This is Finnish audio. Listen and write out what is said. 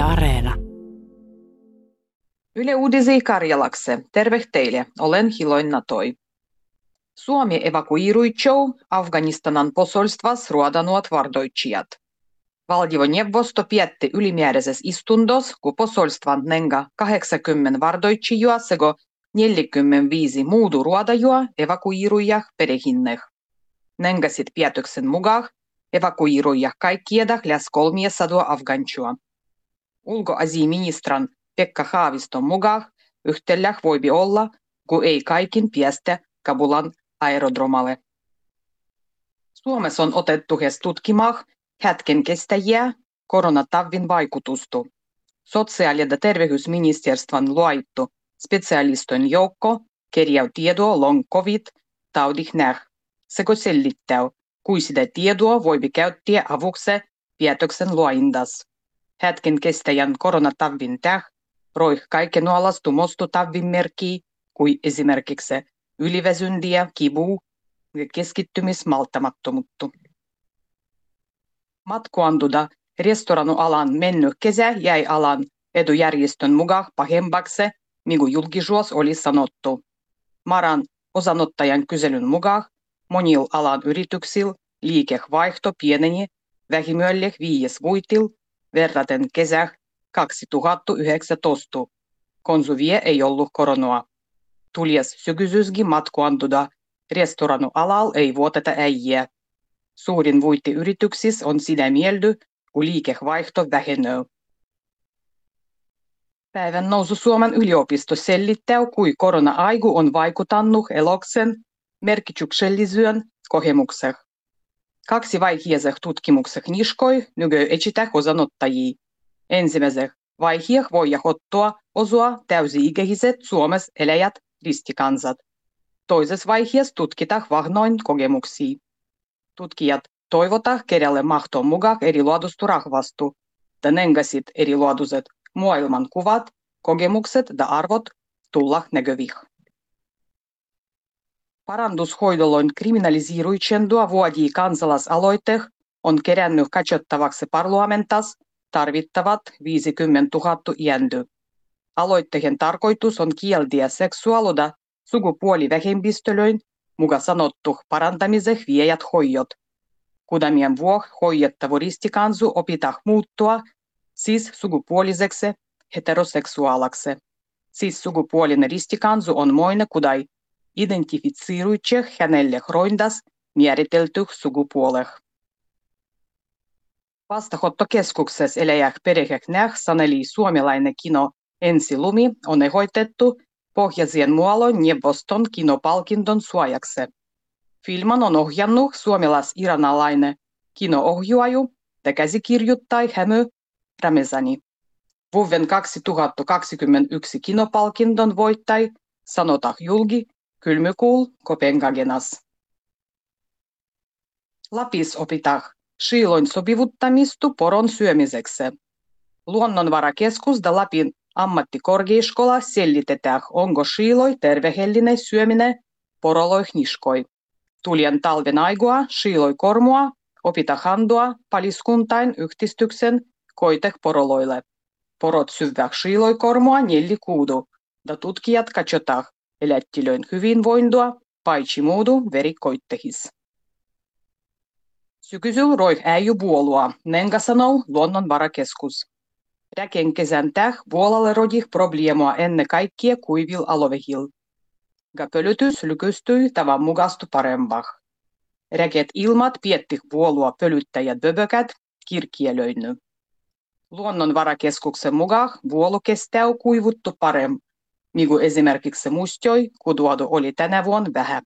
Yle Areena. Yle Uudisi Karjalakse. Terve teille. Olen Hiloin Natoi. Suomi evakuirui Afganistanan posolstvas ruodanuot vardoitsijat. Valtioneuvosto pietti ylimääräisessä istundos, kun posolstvan nenga 80 vardoitsijua sego 45 muudu ruodajua evakuiruja perehinneh. Nengasit pietyksen mukaan evakuiruja kaikkiedah läs 300 afganchua. Ulkoasiaministran Pekka Haaviston mukaan yhtelläh voibi olla, kun ei kaikin piestä Kabulan aerodromalle. Suomessa on otettu hes tutkimaan hetken kestäjiä koronatavin vaikutusta. Sosiaali- ja terveysministeriön luoittu specialiston joukko kerjää tietoa long covid taudih näh, sekä sellittää, kui sitä tietoa voi käyttää avuksi päätöksen luoindas. Hetken kestäjän koronatavin täh roih kaikenlaista mostutavin merkkiä, kuin esimerkiksi yliväsyntiä, kivu ja keskittymismalttamattomuutta. Matkuanduda restoranu-alan mennyt kesä jäi alan edujärjestön mukaan pahemmaksi, mikä julkisuus oli sanottu. Maran osanottajan kyselyn mukaan monilla alan yrityksillä liikevaihto pieneni vähimmälle viides vuitil verraten kesä 2019. Konsuvie ei ollut koronaa. Tulies sykysyyskin matkuantuda restoranu alal ei vuoteta äijää. Suurin vuitti yrityksissä on sitä mieldy, kun liikevaihto vähenee. Päivän nousu Suomen yliopisto sellittää, kui korona-aiku on vaikuttanut eloksen merkityksellisyyden kokemukseen. Kaksi vaiheeseen tutkimuksen niskoi nykö etsitä osanottajia. Ensimmäisen vaiheen voi ottaa osua täysi-ikäiset Suomessa eläjät ristikansat. Toisessa vaiheessa tutkitaan vahnoin kokemuksia. Tutkijat toivota kerjalle mahtoon mukaan eri luodustu rahvastu, nengasit eri luoduset maailman kuvat, kokemukset ja arvot tulla näkövih. Kriminaliziruitsendua vuodii kansalaisaloite on kerännyt katsottavaksi parlamentas tarvittavat 50 000 jändy. Aloitteen tarkoitus on kieltiä seksuaaluda sukupuolivähemmistölöin muka sanottu parantamiseh viejät hoijot. Kudamien vuoh hoijettavu ristikansu opitah muuttua siis sukupuoliseksi heteroseksuaalaksi. Siis sukupuolinen ristikansu on moine kudai identifitseeruitseh hänelle roindas määritelty sukupuoleh. Vastaanottokeskuksessa eläjäh perehek näh saneli suomalainen kino Ensi lumi on ehdotettu pohjaisien muolon neuvoston kinopalkinton suojaksi. Filman on ohjannut suomalais-iranalainen kinoohjaaja ja käsikirjoittaja Hämö Ramezani. Vuoden 2021 kinopalkinton voittaja sanotaan julki kylmykuul Kopenhagenas. Lapis opitaan shiiloin sopivuttamista poron syömiseksi. Luonnonvarakeskus ja Lapin ammattikorkeaskola sellitetään, onko shiiloi tervehellinen syöminen poroloi niskoi. Tulien talven aigua shiiloi kormua opita handua paliskuntain yhdistyksen koiteh poroloille. Porot syvää shiiloi kormua neljä kuudu, ja tutkijat katsotaan elättilöin hyvinvointua paitsi muudu verikoittehis. Sykysyl roi äijy puolua, nenga sanoo luonnonvarakeskus. Räken kesän täh vuolalle rodih probleemoa ennen kaikkea kuivil alovehil. Pölytys lykystyi tavan mukastu parempah. Räket ilmat piettih vuolua pölyttäjät böbökät kirkielöinny. Luonnonvarakeskuksen mukaan vuolu kestää kuivuttu parem, migu ezimērkik simušķoj, kuduodu oli tenevon behe.